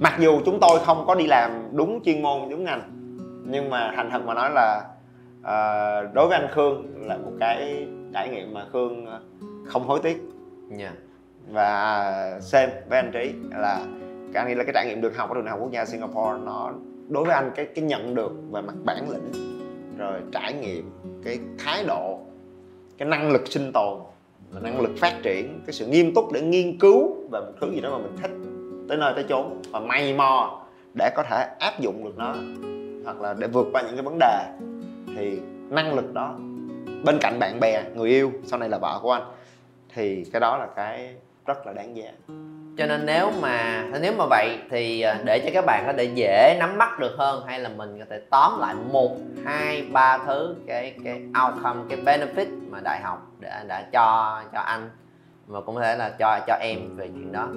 mặc dù chúng tôi không có đi làm đúng chuyên môn đúng ngành nhưng mà thành thật mà nói là uh, đối với anh khương là một cái trải nghiệm mà khương ờ, không hối tiếc yeah. Dạ. và xem với anh trí là cái nghĩ là cái trải nghiệm được học ở trường đại học quốc gia singapore nó đối với anh cái cái nhận được về mặt bản lĩnh rồi trải nghiệm cái thái độ cái năng lực sinh tồn và năng lực phát triển cái sự nghiêm túc để nghiên cứu về một thứ gì đó mà mình thích tới nơi tới chốn và may mò để có thể áp dụng được nó hoặc là để vượt qua những cái vấn đề thì năng lực đó. Bên cạnh bạn bè, người yêu, sau này là vợ của anh, thì cái đó là cái rất là đáng giá. Cho nên nếu mà nếu mà vậy thì à, để cho các bạn có thể dễ nắm bắt được hơn hay là mình có thể tóm lại một, hai, ba thứ cái cái outcome, cái benefit mà đại học đã đã cho cho anh, mà cũng có thể là cho cho em về chuyện đó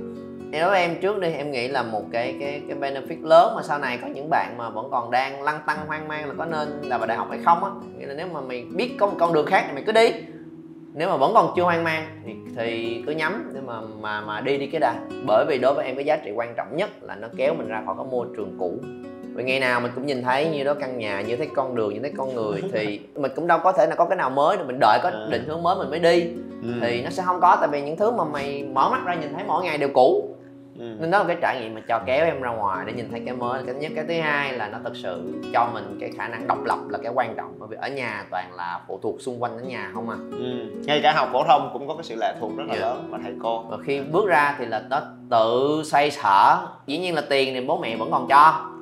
nếu em trước đi em nghĩ là một cái cái cái benefit lớn mà sau này có những bạn mà vẫn còn đang lăn tăng hoang mang là có nên là vào đại học hay không á. Nghĩa là nếu mà mày biết có một con đường khác thì mày cứ đi. Nếu mà vẫn còn chưa hoang mang thì thì cứ nhắm để mà mà mà đi đi cái đã. Bởi vì đối với em cái giá trị quan trọng nhất là nó kéo mình ra khỏi cái môi trường cũ. Vì ngày nào mình cũng nhìn thấy như đó căn nhà như thấy con đường như thấy con người thì mình cũng đâu có thể là có cái nào mới đâu mình đợi có à. định hướng mới mình mới đi. Ừ. thì nó sẽ không có tại vì những thứ mà mày mở mắt ra nhìn thấy mỗi ngày đều cũ ừ. nên đó là cái trải nghiệm mà cho kéo em ra ngoài để nhìn thấy cái mới cái nhất cái thứ hai là nó thật sự cho mình cái khả năng độc lập là cái quan trọng bởi vì ở nhà toàn là phụ thuộc xung quanh ở nhà không à ừ. ngay cả học phổ thông cũng có cái sự lệ thuộc rất là yeah. Dạ. lớn và thầy cô và khi bước ra thì là nó tự xoay sở dĩ nhiên là tiền thì bố mẹ vẫn còn cho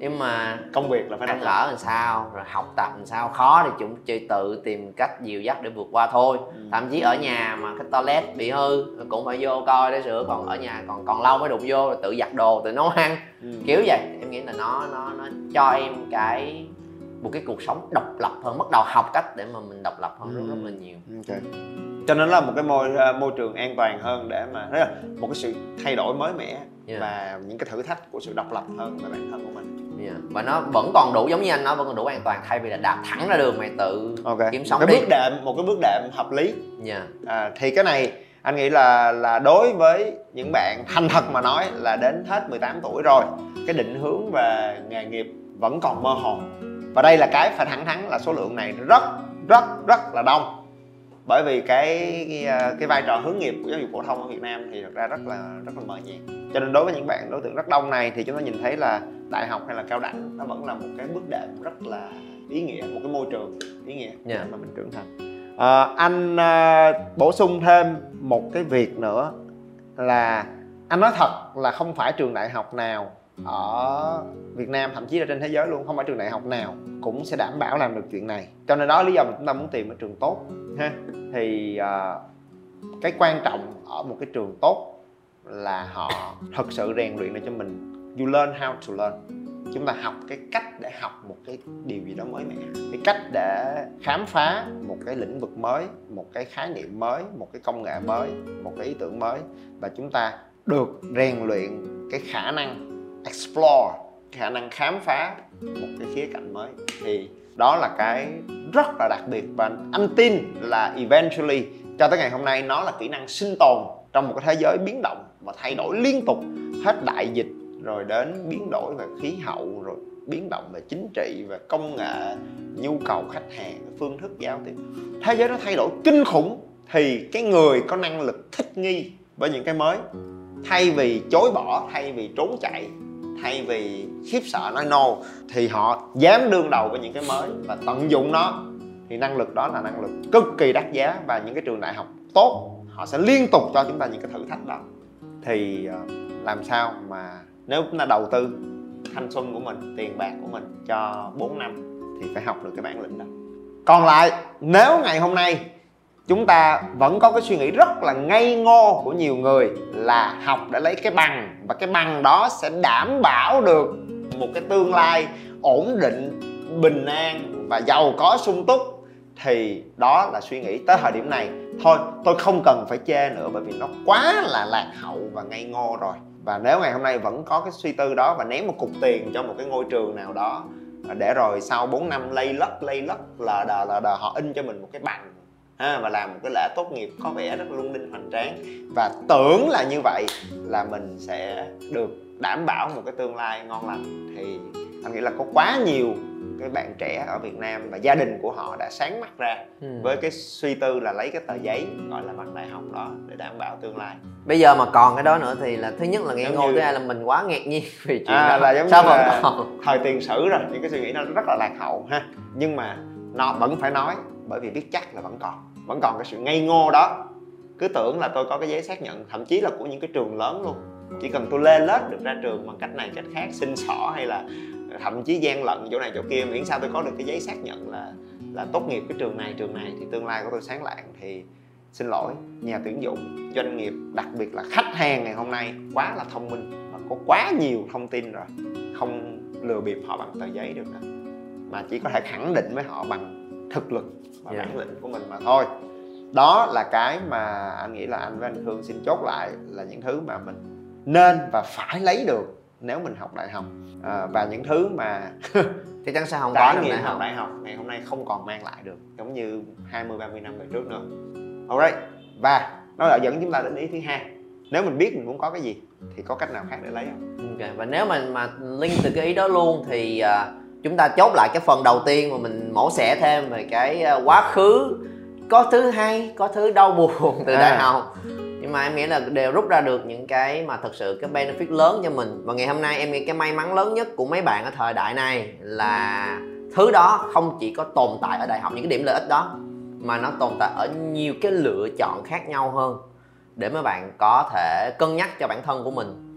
nhưng mà công việc là phải ăn ở làm sao rồi học tập làm sao khó thì chúng chỉ tự tìm cách dìu dắt để vượt qua thôi ừ. thậm chí ở nhà mà cái toilet bị hư cũng phải vô coi để sửa còn ở nhà còn còn lâu mới đụng vô rồi tự giặt đồ tự nấu ăn ừ. kiểu vậy em nghĩ là nó nó nó cho em cái một cái cuộc sống độc lập hơn bắt đầu học cách để mà mình độc lập hơn rất rất là nhiều okay. cho nên là một cái môi ờ, môi trường an toàn hơn để mà là một cái sự thay đổi mới mẻ yeah. và những cái thử thách của sự độc lập hơn về bản thân của mình yeah. và nó vẫn còn đủ giống như anh nói vẫn còn đủ an toàn thay vì là đạp thẳng ra đường mày tự okay. kiếm sống một cái đi. bước đệm một cái bước đệm hợp lý yeah. à, thì cái này anh nghĩ là là đối với những bạn thành thật mà nói là đến hết 18 tuổi rồi cái định hướng về nghề nghiệp vẫn còn mơ hồ và đây là cái phải thẳng thắn là số lượng này rất rất rất là đông bởi vì cái cái, à, cái vai trò hướng nghiệp của giáo dục phổ thông ở Việt Nam thì thật ra rất là rất là mờ nhạt cho nên đối với những bạn đối tượng rất đông này thì chúng ta nhìn thấy là đại học hay là cao đẳng nó vẫn là một cái bước đệm rất là ý nghĩa một cái môi trường ý nghĩa yeah. Mà mình trưởng thành à, anh à, bổ sung thêm một cái việc nữa là anh nói thật là không phải trường đại học nào ở Việt Nam thậm chí là trên thế giới luôn không phải trường đại học nào cũng sẽ đảm bảo làm được chuyện này. Cho nên đó lý do mà chúng ta muốn tìm một trường tốt ha. Thì uh, cái quan trọng ở một cái trường tốt là họ thật sự rèn luyện để cho mình. You learn how to learn. Chúng ta học cái cách để học một cái điều gì đó mới mẻ. Cái cách để khám phá một cái lĩnh vực mới một cái khái niệm mới một cái công nghệ mới một cái ý tưởng mới. Và chúng ta được rèn luyện cái khả năng explore khả năng khám phá một cái khía cạnh mới. Thì đó là cái rất là đặc biệt và anh tin là eventually cho tới ngày hôm nay nó là kỹ năng sinh tồn trong một cái thế giới biến động và thay đổi liên tục hết đại dịch rồi đến biến đổi về khí hậu, rồi biến động về chính trị, về công nghệ, nhu cầu khách hàng, phương thức giao tiếp. Thế giới nó thay đổi kinh khủng thì cái người có năng lực thích nghi với những cái mới, thay vì chối bỏ, thay vì trốn chạy thay vì khiếp sợ nói no, thì họ dám đương đầu với những cái mới và tận dụng nó. Thì năng lực đó là năng lực cực kỳ đắt giá và những cái trường đại học tốt, họ sẽ liên tục cho chúng ta những cái thử thách đó. Thì ờ, làm sao mà nếu chúng ta đầu tư thanh xuân của mình, tiền bạc của mình cho 4 năm thì phải học được cái bản lĩnh đó. Còn lại, nếu ngày hôm nay chúng ta vẫn có cái suy nghĩ rất là ngây ngô của nhiều người là học để lấy cái bằng và cái bằng đó sẽ đảm bảo được một cái tương lai ổn định, bình an và giàu có sung túc. Thì đó là suy nghĩ tới thời điểm này. Thôi, tôi không cần phải chê nữa bởi vì nó quá là lạc hậu và ngây ngô rồi. Và nếu ngày hôm nay vẫn có cái suy tư đó và ném một cục tiền cho một cái ngôi trường nào đó, để rồi sau 4 năm lây lất lây lất là đờ là đờ, họ in cho mình một cái bằng ha, và làm một cái lễ tốt nghiệp có vẻ rất lung linh hoành tráng. Và tưởng là như vậy là mình sẽ được đảm bảo một cái tương lai ngon lành. Thì anh nghĩ là có quá nhiều cái bạn trẻ ở Việt Nam và gia đình của họ đã sáng mắt ra ừ. với cái suy tư là lấy cái tờ giấy gọi là bằng đại học đó để đảm bảo tương lai. Bây giờ mà còn cái đó nữa thì là thứ nhất là nghe ngôn thứ hai là mình quá ngạc nhiên vì chuyện à, đó. là giống Sao như là còn? thời tiền sử rồi những cái suy nghĩ nó rất là lạc hậu ha. Nhưng mà nó vẫn phải nói bởi vì biết chắc là vẫn còn vẫn còn cái sự ngây ngô đó. Cứ tưởng là tôi có cái giấy xác nhận, thậm chí là của những cái trường lớn luôn. Chỉ cần tôi lên lớp được ra trường bằng cách này cách khác, xin xỏ hay là thậm chí gian lận chỗ này chỗ kia, miễn sao tôi có được cái giấy xác nhận là là tốt nghiệp cái trường này trường này thì tương lai của tôi sáng lạng thì xin lỗi, nhà tuyển dụng, doanh nghiệp, đặc biệt là khách hàng ngày hôm nay quá là thông minh và có quá nhiều thông tin rồi. Không lừa bịp họ bằng tờ giấy được nữa. Mà chỉ có thể khẳng định với họ bằng thực lực và yeah. Dạ. bản lĩnh của mình mà thôi đó là cái mà anh nghĩ là anh với anh Khương xin chốt lại là những thứ mà mình nên và phải lấy được nếu mình học đại học à, và những thứ mà chắc chắn sẽ không có nghiệm học đại học ngày hôm nay không còn mang lại được giống như 20 30 năm về trước nữa. Alright. Và nó lại dẫn chúng ta đến ý thứ hai. Nếu mình biết mình muốn có cái gì thì có cách nào khác để lấy không? Ok. Và nếu mình mà link từ cái ý đó luôn thì uh, chúng ta chốt lại cái phần đầu tiên mà mình mổ xẻ thêm về cái uh, quá khứ. Có thứ hay, có thứ đau buồn từ à. đại học. Nhưng mà em nghĩ là đều rút ra được những cái mà thật sự cái benefit lớn cho mình. Và ngày hôm nay em nghĩ cái may mắn lớn nhất của mấy bạn ở thời đại này là thứ đó không chỉ có tồn tại ở đại học những cái điểm lợi ích đó mà nó tồn tại ở nhiều cái lựa chọn khác nhau hơn để mấy bạn có thể cân nhắc cho bản thân của mình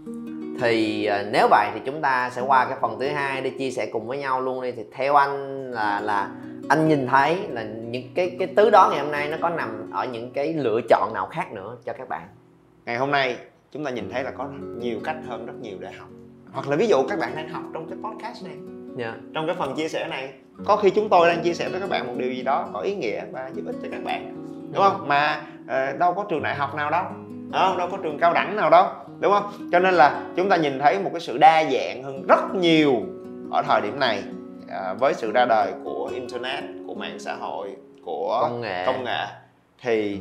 thì à, nếu vậy thì chúng ta sẽ qua cái phần thứ hai để chia sẻ cùng với nhau luôn đi. Thì theo anh là là anh nhìn thấy là những cái cái tứ đó ngày hôm nay nó có nằm ở những cái lựa chọn nào khác nữa cho các bạn? Ngày hôm nay chúng ta nhìn thấy là có nhiều cách hơn rất nhiều để học. Hoặc là ví dụ các bạn đang học trong cái podcast này. Yeah. Dạ. trong cái phần chia sẻ này có khi chúng tôi đang chia sẻ với các bạn một điều gì đó có ý nghĩa và giúp ích cho các bạn. Đúng không? Mà uh, đâu có trường đại học nào đâu không? đâu có trường cao đẳng nào đâu đúng không? Cho nên là chúng ta nhìn thấy một cái sự đa dạng hơn rất nhiều ở thời điểm này à, với sự ra đời của internet của mạng xã hội của công nghệ. công nghệ. Thì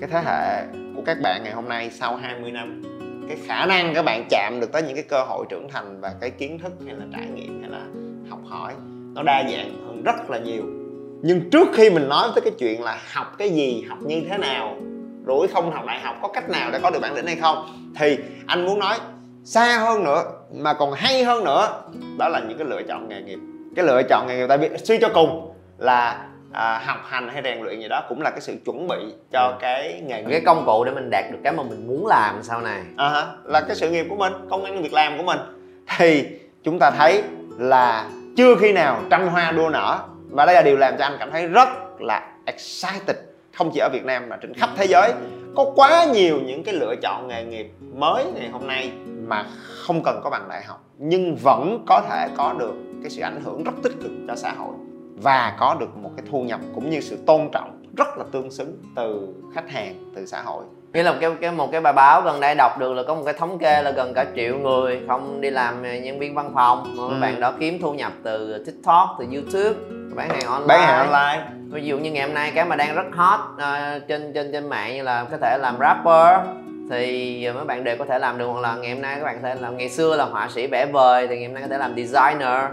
cái thế hệ của các bạn ngày hôm nay sau 20 năm cái khả năng các bạn chạm được tới những cái cơ hội trưởng thành và cái kiến thức hay là trải nghiệm hay là học hỏi nó đa dạng hơn rất là nhiều. Nhưng trước khi mình nói tới cái chuyện là học cái gì học như thế nào rủi không học đại học có cách nào để có được bản lĩnh hay không? Thì anh muốn nói xa hơn nữa mà còn hay hơn nữa đó là những cái lựa chọn nghề nghiệp. Cái lựa chọn nghề nghiệp tại vì suy cho cùng là à, học hành hay rèn luyện gì đó cũng là cái sự chuẩn bị cho ừ. cái nghề nghiệp. Cái công cụ để mình đạt được cái mà mình muốn làm sau này. À, là cái sự nghiệp của mình công ăn việc làm của mình. Thì chúng ta thấy là chưa khi nào trăm hoa đua nở. Và đây là điều làm cho anh cảm thấy rất là excited không chỉ ở Việt Nam mà trên khắp thế giới. Có quá nhiều những cái lựa chọn nghề nghiệp mới ngày hôm nay mà không cần có bằng đại học nhưng vẫn có thể có được cái sự ảnh hưởng rất tích cực cho xã hội và có được một cái thu nhập cũng như sự tôn trọng rất là tương xứng từ khách hàng từ xã hội nghĩa là một cái, cái một cái bài báo gần đây đọc được là có một cái thống kê là gần cả triệu người không đi làm nhân viên văn phòng. Mà ừ. các bạn đó kiếm thu nhập từ tiktok từ youtube bán hàng online. Bán hàng online. Ví dụ như ngày hôm nay cái mà đang rất hot uh, trên trên trên mạng như là có thể làm rapper thì mấy bạn đều có thể làm được. Hoặc là ngày hôm nay các bạn có thể làm ngày xưa là họa sĩ vẽ vời thì ngày hôm nay có thể làm designer.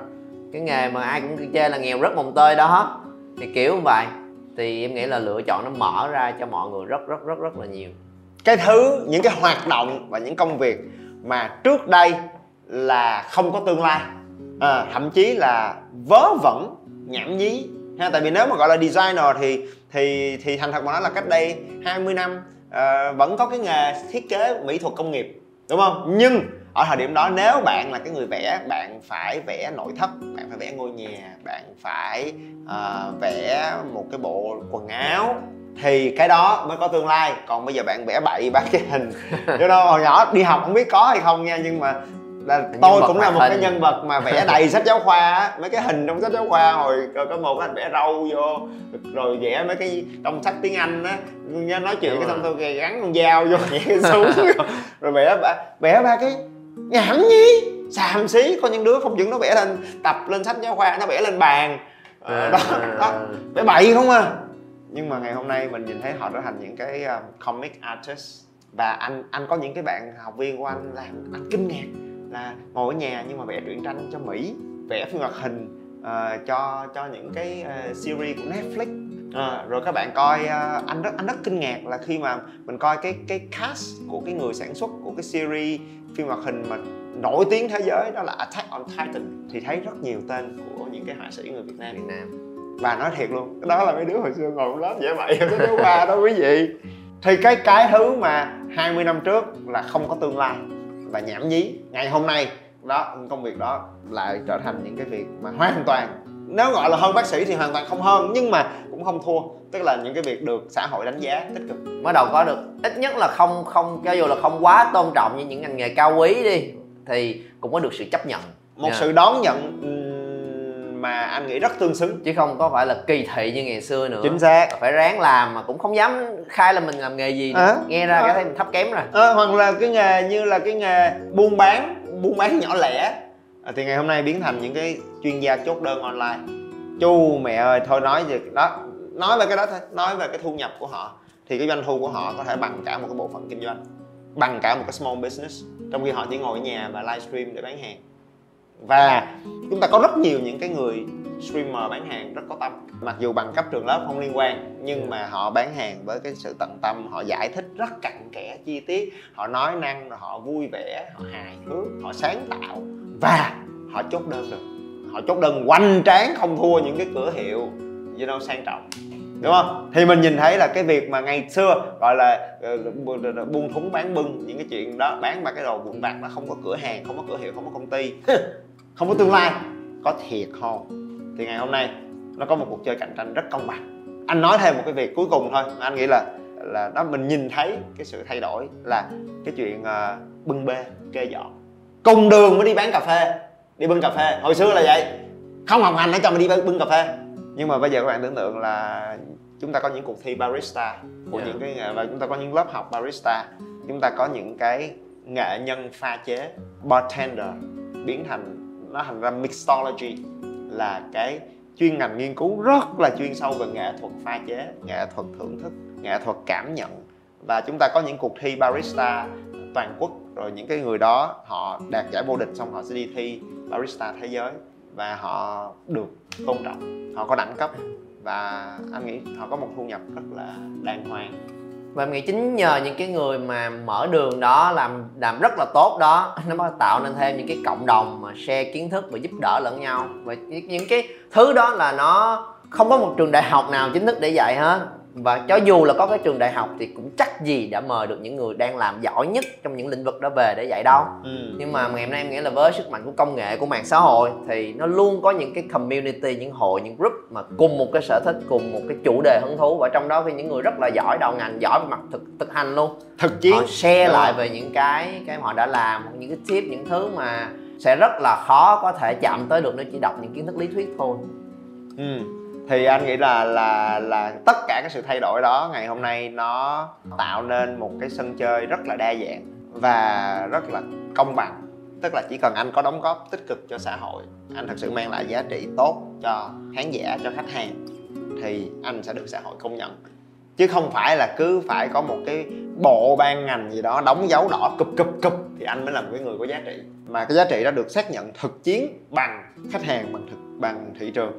Cái nghề mà ai cũng chê là nghèo rất mồng tơi đó. Thì kiểu như vậy. Thì em nghĩ là lựa chọn nó mở ra cho mọi người rất rất rất rất là nhiều cái thứ những cái hoạt động và những công việc mà trước đây là không có tương lai. À, thậm chí là vớ vẩn nhảm nhí. Ha tại vì nếu mà gọi là designer thì thì thì thành thật mà nói là cách đây 20 năm uh, vẫn có cái nghề thiết kế mỹ thuật công nghiệp đúng không? Nhưng ở thời điểm đó nếu bạn là cái người vẽ bạn phải vẽ nội thất bạn phải vẽ ngôi nhà bạn phải uh, vẽ một cái bộ quần áo thì cái đó mới có tương lai. Còn bây giờ bạn vẽ bậy ba cái hình. Cho nó hồi nhỏ đi học không biết có hay không nha nhưng mà là tôi cũng là một hình. cái nhân vật mà vẽ đầy sách giáo khoa á. Mấy cái hình trong sách giáo khoa hồi có một hình vẽ râu vô rồi vẽ mấy cái trong sách tiếng anh á. Nói chuyện cái xong tôi gắn con dao vô nhẹ xuống. Rồi vẽ ba vẽ ba cái nhảm nhi xàm xí có những đứa không những nó vẽ lên tập lên sách giáo khoa nó vẽ lên bàn. À, đó, đó. Vẽ bậy không à nhưng mà ngày hôm nay mình nhìn thấy họ trở thành những cái um, comic artist. Và anh anh có những cái bạn học viên của anh làm anh kinh ngạc là ngồi ở nhà nhưng mà vẽ truyện tranh cho mỹ vẽ phim hoạt hình uh, cho cho những cái uh, series của netflix. À, rồi các bạn coi uh, anh rất anh rất kinh ngạc là khi mà mình coi cái cái cast của cái người sản xuất của cái series phim hoạt hình mà nổi tiếng thế giới đó là Attack on Titan thì thấy rất nhiều tên của những cái họa sĩ người Việt Nam Việt Nam và nói thiệt luôn. Đó là mấy đứa hồi xưa ngồi lớp dễ vậy cái đứa ba đó quý vị. Thì cái cái thứ mà 20 năm trước là không có tương lai và nhảm nhí. Ngày hôm nay đó công việc đó lại trở thành những cái việc mà hoàn toàn nếu gọi là hơn bác sĩ thì hoàn toàn không hơn nhưng mà cũng không thua. Tức là những cái việc được xã hội đánh giá tích cực. Mới đầu có được. Ít nhất là không không cho dù là không quá tôn trọng như những ngành nghề cao quý đi thì cũng có được sự chấp nhận. Một yeah. sự đón nhận mà anh nghĩ rất tương xứng. Chứ không có phải là kỳ thị như ngày xưa nữa. Chính xác. Phải ráng làm mà cũng không dám khai là mình làm nghề gì à, nghe ra à, cái thấy mình thấp kém rồi. À, hoặc là cái nghề như là cái nghề buôn bán buôn bán nhỏ lẻ. À, thì ngày hôm nay biến thành những cái chuyên gia chốt đơn online. Chu mẹ ơi thôi nói về đó. Nói về cái đó thôi. Nói về cái thu nhập của họ. Thì cái doanh thu của họ có thể bằng cả một cái bộ phận kinh doanh bằng cả một cái small business. Trong khi họ chỉ ngồi ở nhà và livestream để bán hàng và chúng ta có rất nhiều những cái người streamer bán hàng rất có tâm. Mặc dù bằng cấp trường lớp không liên quan nhưng mà họ bán hàng với cái sự tận tâm họ giải thích rất cặn kẽ chi tiết. Họ nói năng họ vui vẻ họ hài hước họ sáng tạo và họ chốt đơn được. Họ chốt đơn hoành tráng không thua những cái cửa hiệu you know sang trọng. Đúng không? Thì mình nhìn thấy là cái việc mà ngày xưa gọi là uh, buôn thúng bán bưng những cái chuyện đó bán ba cái đồ vụn vặt nó không có cửa hàng không có cửa hiệu không có công ty không có tương lai có thiệt không thì ngày hôm nay nó có một cuộc chơi cạnh tranh rất công bằng. Anh nói thêm một cái việc cuối cùng thôi anh nghĩ là là nó mình nhìn thấy cái sự thay đổi là cái chuyện uh, bưng bê kê dọn. Cùng đường mới đi bán cà phê đi bưng cà phê. Hồi xưa là vậy. Không học hành để cho mình đi bưng cà phê. Nhưng mà bây giờ các bạn tưởng tượng là chúng ta có những cuộc thi barista của yeah. những cái và chúng ta có những lớp học barista. Chúng ta có những cái nghệ nhân pha chế bartender biến thành nó thành ra mixology là cái chuyên ngành nghiên cứu rất là chuyên sâu về nghệ thuật pha chế, nghệ thuật thưởng thức, nghệ thuật cảm nhận. Và chúng ta có những cuộc thi barista toàn quốc, rồi những cái người đó họ đạt giải vô địch xong họ sẽ đi thi barista thế giới và họ được tôn trọng, họ có đẳng cấp. Và anh nghĩ họ có một thu nhập rất là đàng hoàng và em nghĩ chính nhờ những cái người mà mở đường đó, làm làm rất là tốt đó, nó mới tạo nên thêm những cái cộng đồng mà share kiến thức và giúp đỡ lẫn nhau. Và những cái thứ đó là nó không có một trường đại học nào chính thức để dạy hết và cho dù là có cái trường đại học thì cũng chắc gì đã mời được những người đang làm giỏi nhất trong những lĩnh vực đó về để dạy đâu. Ừ. nhưng mà ngày hôm nay em nghĩ là với sức mạnh của công nghệ của mạng xã hội thì nó luôn có những cái community những hội những group mà cùng một cái sở thích cùng một cái chủ đề hứng thú. Và trong đó thì những người rất là giỏi đầu ngành giỏi về mặt thực thực hành luôn. Thực chiến. Họ share Đúng lại về những cái cái họ đã làm những cái tip những thứ mà sẽ rất là khó có thể chạm tới được nếu chỉ đọc những kiến thức lý thuyết thôi. Ừ thì anh nghĩ là là là tất cả cái sự thay đổi đó ngày hôm nay nó tạo nên một cái sân chơi rất là đa dạng và rất là công bằng. Tức là chỉ cần anh có đóng góp tích cực cho xã hội, anh thật sự mang lại giá trị tốt cho khán giả, cho khách hàng, thì anh sẽ được xã hội công nhận. Chứ không phải là cứ phải có một cái bộ ban ngành gì đó đóng dấu đỏ cụp cụp cụp thì anh mới là một cái người có giá trị. Mà cái giá trị đó được xác nhận thực chiến bằng khách hàng, bằng thực, bằng thị trường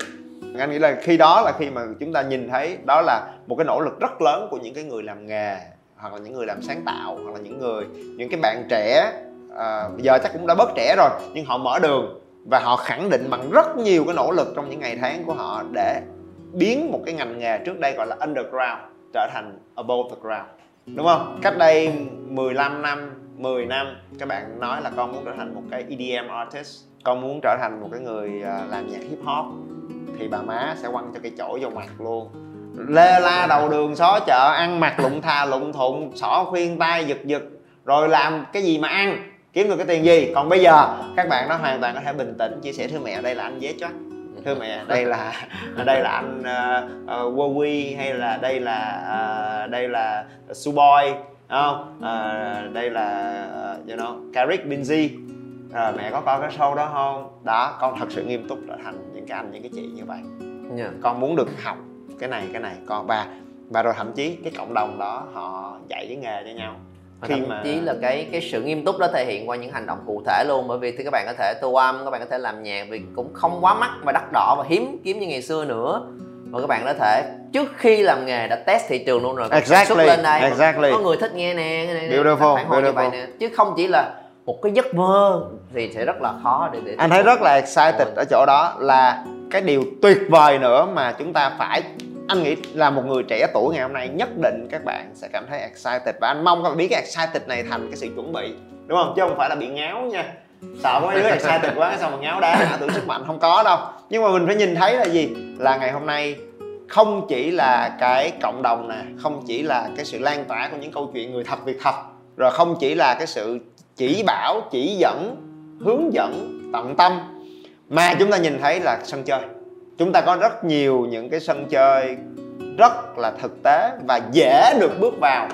anh nghĩ là khi đó là khi mà chúng ta nhìn thấy đó là một cái nỗ lực rất lớn của những cái người làm nghề hoặc là những người làm sáng tạo hoặc là những người những cái bạn trẻ à, giờ chắc cũng đã bớt trẻ rồi nhưng họ mở đường và họ khẳng định bằng rất nhiều cái nỗ lực trong những ngày tháng của họ để biến một cái ngành nghề trước đây gọi là underground trở thành above the ground. Đúng không? Cách đây 15 năm 10 năm các bạn nói là con muốn trở thành một cái EDM artist con muốn trở thành một cái người à, làm nhạc hip hop thì bà má sẽ quăng cho cái chổi vào mặt luôn. Lê la đầu đường xó chợ ăn mặc lụng thà lụng thụng xỏ khuyên tay giật giật rồi làm cái gì mà ăn? Kiếm được cái tiền gì? Còn bây giờ các bạn nó hoàn toàn có thể bình tĩnh chia sẻ thưa mẹ đây là anh dế chó thưa mẹ đây là đây là anh uh, uh, hay là đây là uh, đây là Suboy không? Uh, đây là uh, you know Carrick Binzi rồi mẹ có coi cái show đó không? Đó con thật sự nghiêm túc trở thành những cái anh những cái chị như vậy yeah. Dạ. con muốn được học cái này cái này con và và rồi thậm chí cái cộng đồng đó họ dạy cái nghề cho nhau khi thậm mà... chí là cái cái sự nghiêm túc đó thể hiện qua những hành động cụ thể luôn bởi vì thì các bạn có thể tu âm các bạn có thể làm nhạc vì cũng không quá mắc và đắt đỏ và hiếm kiếm như ngày xưa nữa và các bạn có thể trước khi làm nghề đã test thị trường luôn rồi exactly. xuất lên đây exactly. có người thích nghe nè beautiful, phản hồi beautiful. như vậy nè chứ không chỉ là một cái giấc mơ thì sẽ rất là khó để, để anh thấy rất là excited ở chỗ đó là cái điều tuyệt vời nữa mà chúng ta phải anh nghĩ là một người trẻ tuổi ngày hôm nay nhất định các bạn sẽ cảm thấy excited. Và anh mong các bạn biết cái excited này thành cái sự chuẩn bị đúng không? Chứ không phải là bị ngáo nha. Sợ mấy đứa excited quá xong mà ngáo đá? Ảo tưởng sức mạnh không có đâu. Nhưng mà mình phải nhìn thấy là gì? Là ngày hôm nay không chỉ là cái cộng đồng nè không chỉ là cái sự lan tỏa của những câu chuyện người thật việc thật rồi không chỉ là cái sự chỉ bảo, chỉ dẫn, hướng dẫn, tận tâm. Mà chúng ta nhìn thấy là sân chơi. Chúng ta có rất nhiều những cái sân chơi rất là thực tế và dễ được bước vào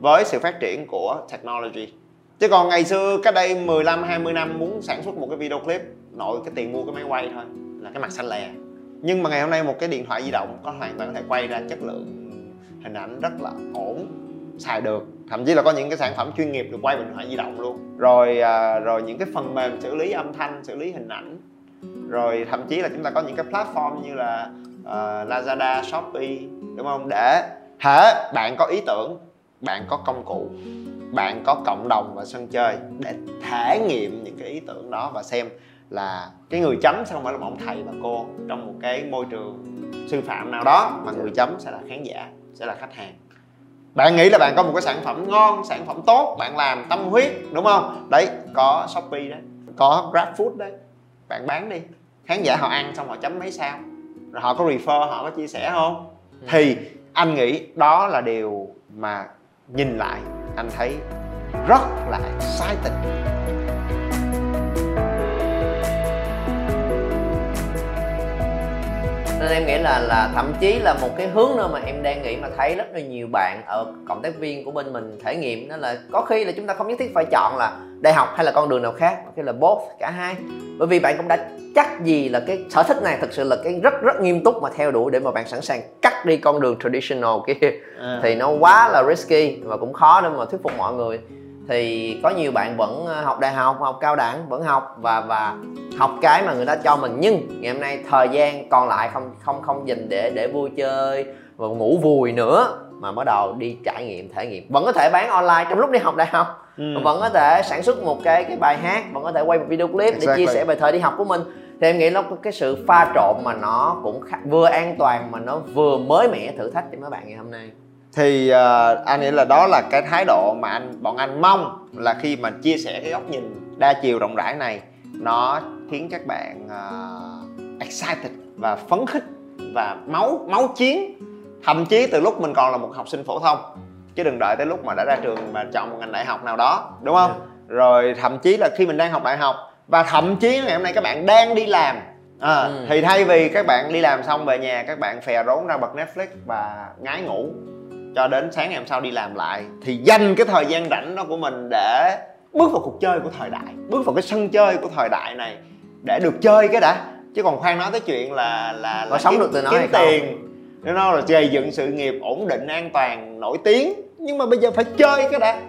với sự phát triển của technology. Chứ còn ngày xưa, cách đây 15 20 năm muốn sản xuất một cái video clip, nội cái tiền mua cái máy quay thôi, là cái mặt xanh lè. Nhưng mà ngày hôm nay một cái điện thoại di động có hoàn toàn có thể quay ra chất lượng hình ảnh rất là ổn xài được. Thậm chí là có những cái sản phẩm chuyên nghiệp được quay bằng điện thoại di động luôn. Rồi à, rồi những cái phần mềm xử lý âm thanh xử lý hình ảnh. Rồi thậm chí là chúng ta có những cái platform như là uh, Lazada, Shopee đúng không? Để hả bạn có ý tưởng bạn có công cụ bạn có cộng đồng và sân chơi để thể nghiệm những cái ý tưởng đó và xem là cái người chấm sẽ không phải là một ông thầy và cô trong một cái môi trường sư phạm nào đó mà người chấm sẽ là khán giả sẽ là khách hàng bạn nghĩ là bạn có một cái sản phẩm ngon sản phẩm tốt bạn làm tâm huyết đúng không? Đấy có shopee đấy có grabfood đấy. Bạn bán đi. Khán giả họ ăn xong họ chấm mấy sao? Rồi họ có refer họ có chia sẻ không? Ừ. thì anh nghĩ đó là điều mà nhìn lại anh thấy rất là exciting nên em nghĩ là là thậm chí là một cái hướng nữa mà em đang nghĩ mà thấy rất là nhiều bạn ở cộng tác viên của bên mình thể nghiệm. Đó là có khi là chúng ta không nhất thiết phải chọn là đại học hay là con đường nào khác có khi là both cả hai. Bởi vì bạn cũng đã chắc gì là cái sở thích này thực sự là cái rất rất nghiêm túc mà theo đuổi để mà bạn sẵn sàng cắt đi con đường traditional kia. À. thì nó quá là risky và cũng khó để mà thuyết phục mọi người thì có nhiều bạn vẫn ờ, học đại học học cao đẳng vẫn học và và học cái mà người ta cho mình nhưng ngày hôm nay thời gian còn lại không không không dành để để vui chơi và ngủ vùi nữa mà bắt đầu đi trải nghiệm thể nghiệm vẫn có thể bán online trong lúc đi học đại học ừ. vẫn có thể sản xuất một cái cái bài hát vẫn có thể quay một video clip exactly. để chia sẻ về thời đi học của mình thì em nghĩ nó cái sự pha trộn mà nó cũng vừa an toàn mà nó vừa mới mẻ thử thách cho mấy bạn ngày hôm nay thì uh, anh nghĩ là đó là cái thái độ mà anh bọn anh mong là khi mà chia sẻ cái góc nhìn đa chiều rộng rãi này nó khiến các bạn uh, excited và phấn khích và máu máu chiến thậm chí từ lúc mình còn là một học sinh phổ thông chứ đừng đợi tới lúc mà đã ra trường mà chọn một ngành đại học nào đó đúng không yeah. Rồi thậm chí là khi mình đang học đại học và thậm chí ngày hôm nay các bạn đang đi làm à, ừ. thì thay vì các bạn đi làm xong về nhà các bạn phè rốn ra bật netflix và ngái ngủ cho đến sáng ngày hôm sau đi làm lại thì dành cái thời gian rảnh đó của mình để bước vào cuộc chơi của thời đại bước vào cái sân chơi của thời đại này để được chơi cái đã. Chứ còn khoan nói tới chuyện là là, là có sống kiếm, được từ nó kiếm tiền. Nó nói là gây dựng sự nghiệp ổn định an toàn nổi tiếng. Nhưng mà bây giờ phải chơi cái đã.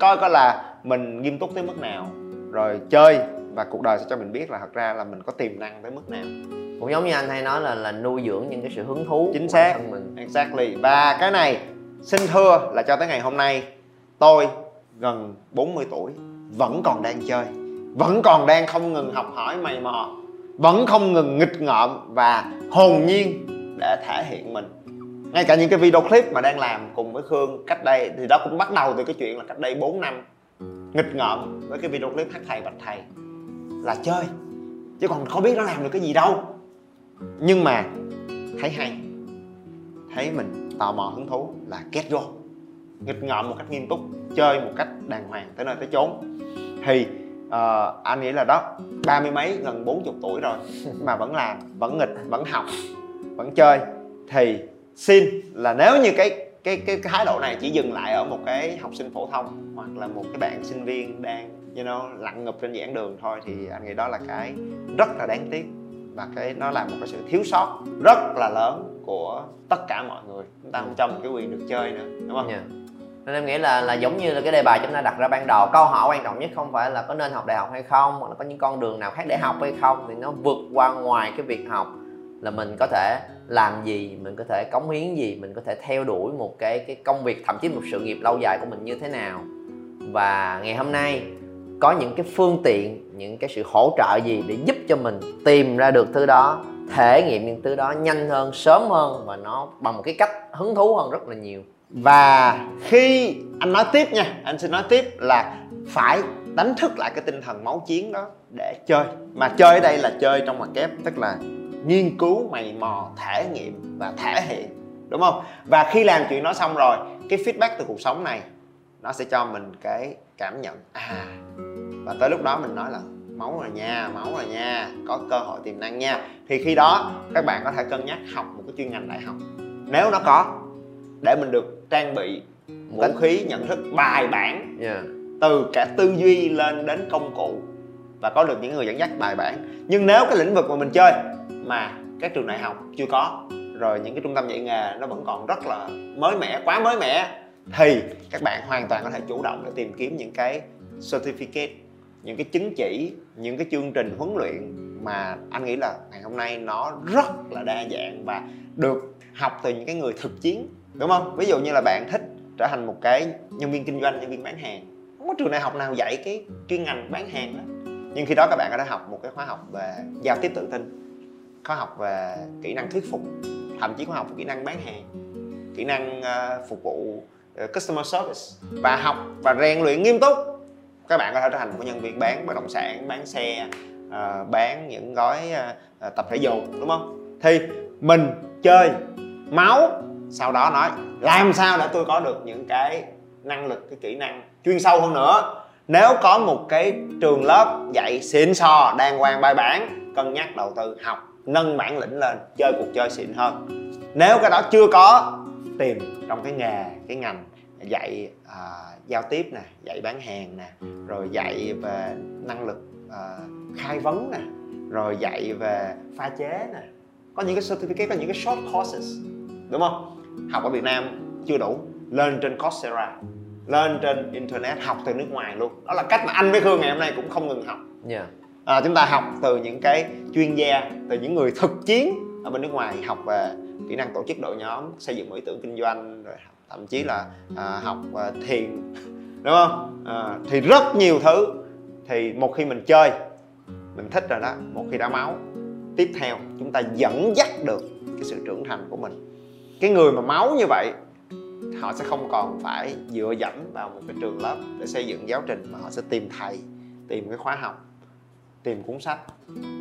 Coi coi là mình nghiêm túc tới mức nào rồi chơi và cuộc đời sẽ cho mình biết là thật ra là mình có tiềm năng tới mức nào. Cũng giống như anh hay nói là là nuôi dưỡng những cái sự hứng thú chính xác. mình. exactly. Và cái này xin thưa là cho tới ngày hôm nay, tôi gần 40 tuổi, vẫn còn đang chơi, vẫn còn đang không ngừng học hỏi mày mò, vẫn không ngừng nghịch ngợm và hồn nhiên để thể hiện mình. Ngay cả những cái video clip mà đang làm cùng với Khương cách đây, thì đó cũng bắt đầu từ cái chuyện là cách đây 4 năm, nghịch ngợm với cái video clip hát thầy bạch thầy, là chơi. Chứ còn không biết nó làm được cái gì đâu. Nhưng mà, thấy hay, thấy mình tò mò hứng thú là get go. Nghịch ngợm một cách nghiêm túc chơi một cách đàng hoàng tới nơi tới chốn. Thì uh, anh nghĩ là đó ba mươi mấy gần bốn chục tuổi rồi mà vẫn làm vẫn nghịch vẫn học vẫn chơi. Thì xin là nếu như cái cái cái, cái thái độ này chỉ dừng lại ở một cái học sinh phổ thông hoặc là một cái bạn sinh viên đang you know, lặn ngập trên giảng đường thôi thì anh nghĩ đó là cái rất là đáng tiếc và cái nó là một cái sự thiếu sót rất là lớn của tất cả mọi người. Chúng ta không cho một cái quyền được chơi nữa đúng không? Yeah dạ. nên em nghĩ là là giống như là cái đề bài chúng ta đặt ra ban đầu câu hỏi quan trọng nhất không phải là có nên học đại học hay không hoặc là có những con đường nào khác để học hay không thì nó vượt qua ngoài cái việc học. Là mình có thể làm gì mình có thể cống hiến gì mình có thể theo đuổi một cái cái công việc thậm chí một sự nghiệp lâu dài của mình như thế nào. Và ngày hôm nay có những cái phương tiện những cái sự hỗ trợ gì để giúp cho mình tìm ra được thứ đó thể nghiệm những thứ đó nhanh hơn, sớm hơn và nó bằng một cái cách hứng thú hơn rất là nhiều. Và khi anh nói tiếp nha, anh xin nói tiếp là phải đánh thức lại cái tinh thần máu chiến đó để chơi. Mà chơi ở đây là chơi trong mặt kép, tức là nghiên cứu, mày mò, thể nghiệm và thể hiện, đúng không? Và khi làm chuyện đó xong rồi, cái feedback từ cuộc sống này, nó sẽ cho mình cái cảm nhận à và tới lúc đó mình nói là máu rồi nha máu rồi nha có cơ hội tiềm năng nha. Thì khi đó các bạn có thể cân nhắc học một cái chuyên ngành đại học. Nếu nó có để mình được trang bị vũ khí nhận thức bài bản yeah. từ cả tư duy lên đến công cụ và có được những người dẫn dắt bài bản. Nhưng nếu cái lĩnh vực mà mình chơi mà các trường đại học chưa có rồi những cái trung tâm dạy nghề nó vẫn còn rất là mới mẻ quá mới mẻ thì các bạn hoàn toàn có thể chủ động để tìm kiếm những cái certificate những cái chứng chỉ những cái chương trình huấn luyện mà anh nghĩ là ngày hôm nay nó rất là đa dạng và được học từ những cái người thực chiến đúng không? Ví dụ như là bạn thích trở thành một cái nhân viên kinh doanh nhân viên bán hàng không có trường đại học nào dạy cái chuyên ngành bán hàng đó nhưng khi đó các bạn đã học một cái khóa học về giao tiếp tự tin khóa học về kỹ năng thuyết phục thậm chí khóa học về kỹ năng bán hàng kỹ năng uh, phục vụ uh, customer service và học và rèn luyện nghiêm túc các bạn có thể trở thành một nhân viên bán bất động sản bán xe ờ, bán những gói ờ, ờ, tập thể dục đúng không? Thì mình chơi máu sau đó nói làm sao để tôi có được những cái năng lực cái kỹ năng chuyên sâu hơn nữa? Nếu có một cái trường lớp dạy xịn sò đàng hoàng bài bản cân nhắc đầu tư học nâng bản lĩnh lên chơi cuộc chơi xịn hơn. Nếu cái đó chưa có tìm trong cái nghề cái ngành dạy à, giao tiếp nè dạy bán hàng nè rồi dạy về năng lực à, khai vấn nè rồi dạy về pha chế nè có những cái certificate có những cái short courses đúng không học ở Việt Nam chưa đủ lên trên Coursera lên trên internet học từ nước ngoài luôn đó là cách mà anh với Khương ngày hôm nay cũng không ngừng học yeah. Dạ. à, chúng ta học từ những cái chuyên gia từ những người thực chiến ở bên nước ngoài học về kỹ năng tổ chức đội nhóm xây dựng ý tưởng kinh doanh rồi thậm chí là à, học à, thiền đúng không? À, thì rất nhiều thứ. Thì một khi mình chơi mình thích rồi đó một khi đã máu tiếp theo chúng ta dẫn dắt được cái sự trưởng thành của mình. Cái người mà máu như vậy họ sẽ không còn phải dựa dẫm vào một cái trường lớp để xây dựng giáo trình mà họ sẽ tìm thầy tìm cái khóa học tìm cuốn sách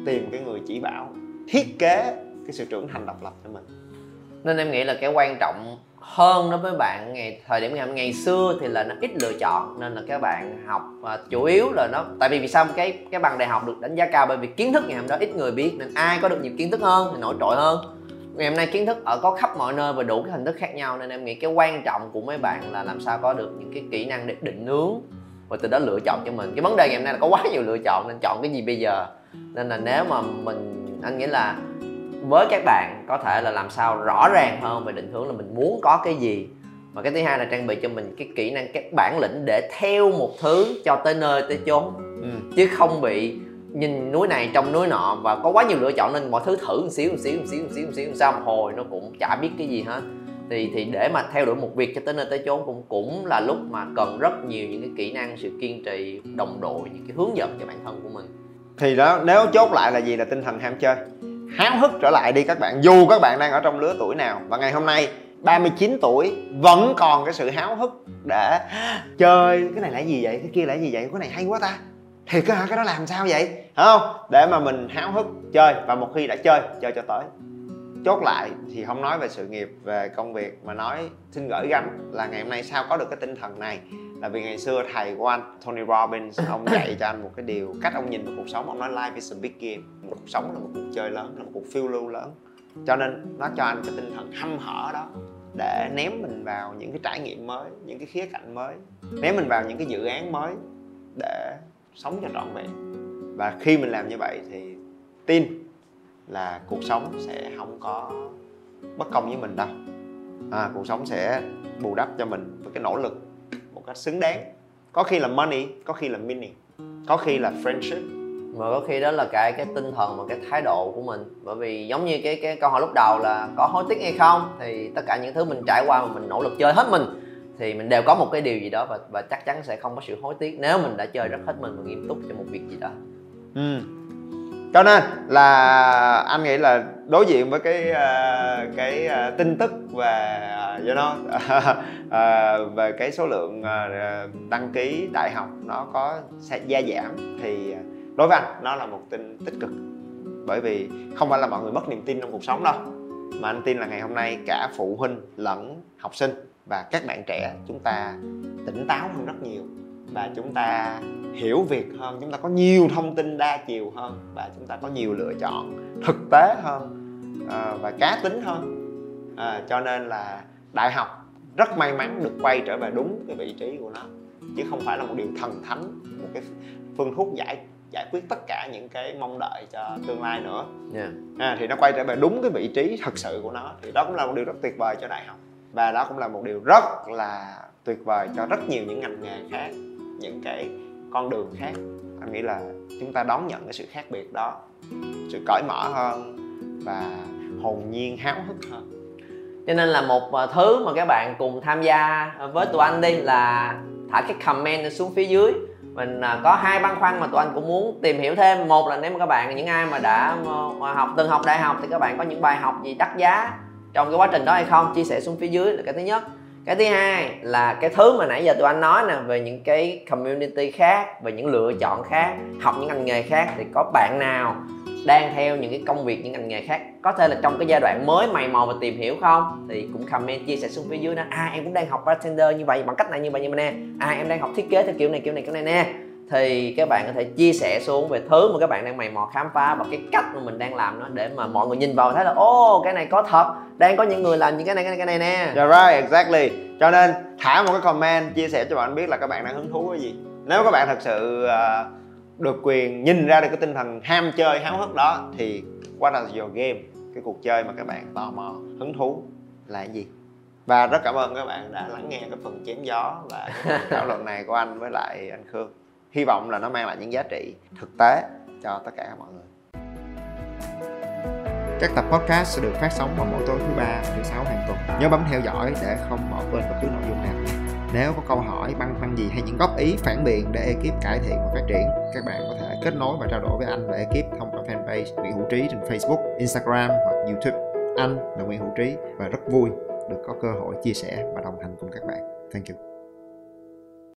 tìm cái người chỉ bảo thiết kế cái sự trưởng thành độc lập cho mình. Nên em nghĩ là cái quan trọng hơn đối với bạn ngày, thời điểm ngày ngày xưa thì là nó ít lựa chọn, nên là các bạn học và chủ yếu là nó, tại vì vì sao cái cái bằng đại học được đánh giá cao? Bởi vì kiến thức ngày hôm đó ít người biết, nên ai có được nhiều kiến thức hơn thì nổi trội hơn. Ngày hôm nay kiến thức ở, có khắp mọi nơi và đủ cái hình thức khác nhau, nên em nghĩ cái quan trọng của mấy bạn là làm sao có được những cái kỹ năng để định hướng và từ đó lựa chọn cho mình. Cái vấn đề ngày hôm nay là có quá nhiều lựa chọn nên chọn cái gì bây giờ? Nên là nếu mà mình, anh nghĩ là với các bạn có thể là làm sao rõ ràng hơn về định hướng là mình muốn có cái gì. Và cái thứ hai là trang bị cho mình cái kỹ năng cái bản lĩnh để theo một thứ cho tới nơi tới chốn. Ừ. chứ không bị nhìn núi này trong núi nọ và có quá nhiều lựa chọn nên mọi thứ thử một xíu một xíu một xíu một xíu một xíu xong hồi nó cũng chả biết cái gì hết. Thì thì để mà theo đuổi một việc cho tới nơi tới chốn cũng cũng là lúc mà cần rất nhiều những cái kỹ năng sự kiên trì đồng đội những cái hướng dẫn cho bản thân của mình. Thì đó nếu chốt lại là gì là tinh thần ham chơi háo hức trở lại đi các bạn. Dù các bạn đang ở trong lứa tuổi nào và ngày hôm nay 39 tuổi vẫn còn cái sự háo hức để chơi cái này là gì vậy? Cái kia là gì vậy? Cái này hay quá ta. Thì cái, cái đó làm sao vậy? Hả không? Để mà mình háo hức chơi và một khi đã chơi chơi cho tới. Chốt lại thì không nói về sự nghiệp về công việc mà nói xin gửi gắm là ngày hôm nay sao có được cái tinh thần này là vì ngày xưa thầy của anh Tony Robbins ông dạy cho anh một cái điều cách ông nhìn vào cuộc sống ông nói life is a big game. Một cuộc sống là một cuộc chơi lớn là một cuộc phiêu lưu lớn. Cho nên nó cho anh cái tinh thần hăm hở đó để ném mình vào những cái trải nghiệm mới những cái khía cạnh mới ném mình vào những cái dự án mới để sống cho trọn vẹn. Và khi mình làm như vậy thì tin là cuộc sống sẽ không có bất công với mình đâu. À, cuộc sống sẽ bù đắp cho mình với cái nỗ lực cách xứng đáng. Có khi là money có khi là meaning có khi là friendship. Mà có khi đó là cái cái tinh thần và cái thái độ của mình. Bởi vì giống như cái cái câu hỏi lúc đầu là có hối tiếc hay không thì tất cả những thứ mình trải qua mà mình nỗ lực chơi hết mình thì mình đều có một cái điều gì đó và và chắc chắn sẽ không có sự hối tiếc nếu mình đã chơi rất hết mình và nghiêm túc cho một việc gì đó. Ừ cho nên là anh nghĩ là đối diện với cái uh, cái uh, tin tức về uh, you know, uh, về cái số lượng uh, đăng ký đại học nó có sẽ gia giảm thì đối với anh nó là một tin tích cực. Bởi vì không phải là mọi người mất niềm tin trong cuộc sống đâu mà anh tin là ngày hôm nay cả phụ huynh lẫn học sinh và các bạn trẻ chúng ta tỉnh táo hơn rất nhiều và chúng ta hiểu việc hơn chúng ta có nhiều thông tin đa chiều hơn và chúng ta có nhiều lựa chọn thực tế hơn à, và cá tính hơn. À, cho nên là đại học rất may mắn được quay trở về đúng cái vị trí của nó chứ không phải là một điều thần thánh một cái phương thuốc giải giải quyết tất cả những cái mong đợi cho tương lai nữa. Yeah. à, thì nó quay trở về đúng cái vị trí thật sự của nó. Thì đó cũng là một điều rất tuyệt vời cho đại học. Và đó cũng là một điều rất là tuyệt vời cho rất nhiều những ngành nghề khác những cái con đường khác. Anh nghĩ là chúng ta đón nhận cái sự khác biệt đó, sự cởi mở hơn và hồn nhiên, háo hức hơn. Cho nên là một ờ, thứ mà các bạn cùng tham gia với tụi anh đi là thả cái comment xuống phía dưới. Mình ờ, có hai băn khoăn mà tụi anh cũng muốn tìm hiểu thêm. Một là nếu mà các bạn, những ai mà đã ờ, mà học, từng học đại học thì các bạn có những bài học gì đắt giá trong cái quá trình đó hay không? Chia sẻ xuống phía dưới là cái thứ nhất cái thứ hai là cái thứ mà nãy giờ tụi anh nói nè, về những cái community khác, về những lựa chọn khác, học những ngành nghề khác, thì có bạn nào đang theo những cái công việc, những ngành nghề khác, có thể là trong cái giai đoạn mới mày mò và tìm hiểu không? Thì cũng comment chia sẻ xuống phía dưới đó à em cũng đang học bartender như vậy, bằng cách này như vậy như vậy nè. À em đang học thiết kế theo kiểu này kiểu này kiểu này nè thì các bạn có thể chia sẻ xuống về thứ mà các bạn đang mày mò khám phá và cái cách mà mình đang làm nó để mà mọi người nhìn vào thấy là ô cái này có thật đang có những người làm những cái này cái này cái này nè. Yeah right exactly. Cho nên thả một cái comment chia sẻ cho bạn biết là các bạn đang hứng thú cái gì. Nếu các bạn thật sự uh, được quyền nhìn ra được cái tinh thần ham chơi háo hức đó thì what is your game? Cái cuộc chơi mà các bạn tò mò hứng thú là cái gì? Và rất cảm ơn các bạn đã lắng nghe cái phần chém gió và cái thảo luận này của anh với lại anh khương hy vọng là nó mang lại những giá trị thực tế cho tất cả mọi người các tập podcast sẽ được phát sóng vào mỗi tối thứ ba thứ sáu hàng tuần nhớ bấm theo dõi để không bỏ quên bất cứ nội dung nào nếu có câu hỏi băn khoăn gì hay những góp ý phản biện để ekip cải thiện và phát triển các bạn có thể kết nối và trao đổi với anh và ekip thông qua fanpage Nguyễn Hữu Trí trên Facebook, Instagram hoặc YouTube anh là Nguyễn Hữu Trí và rất vui được có cơ hội chia sẻ và đồng hành cùng các bạn. Thank you.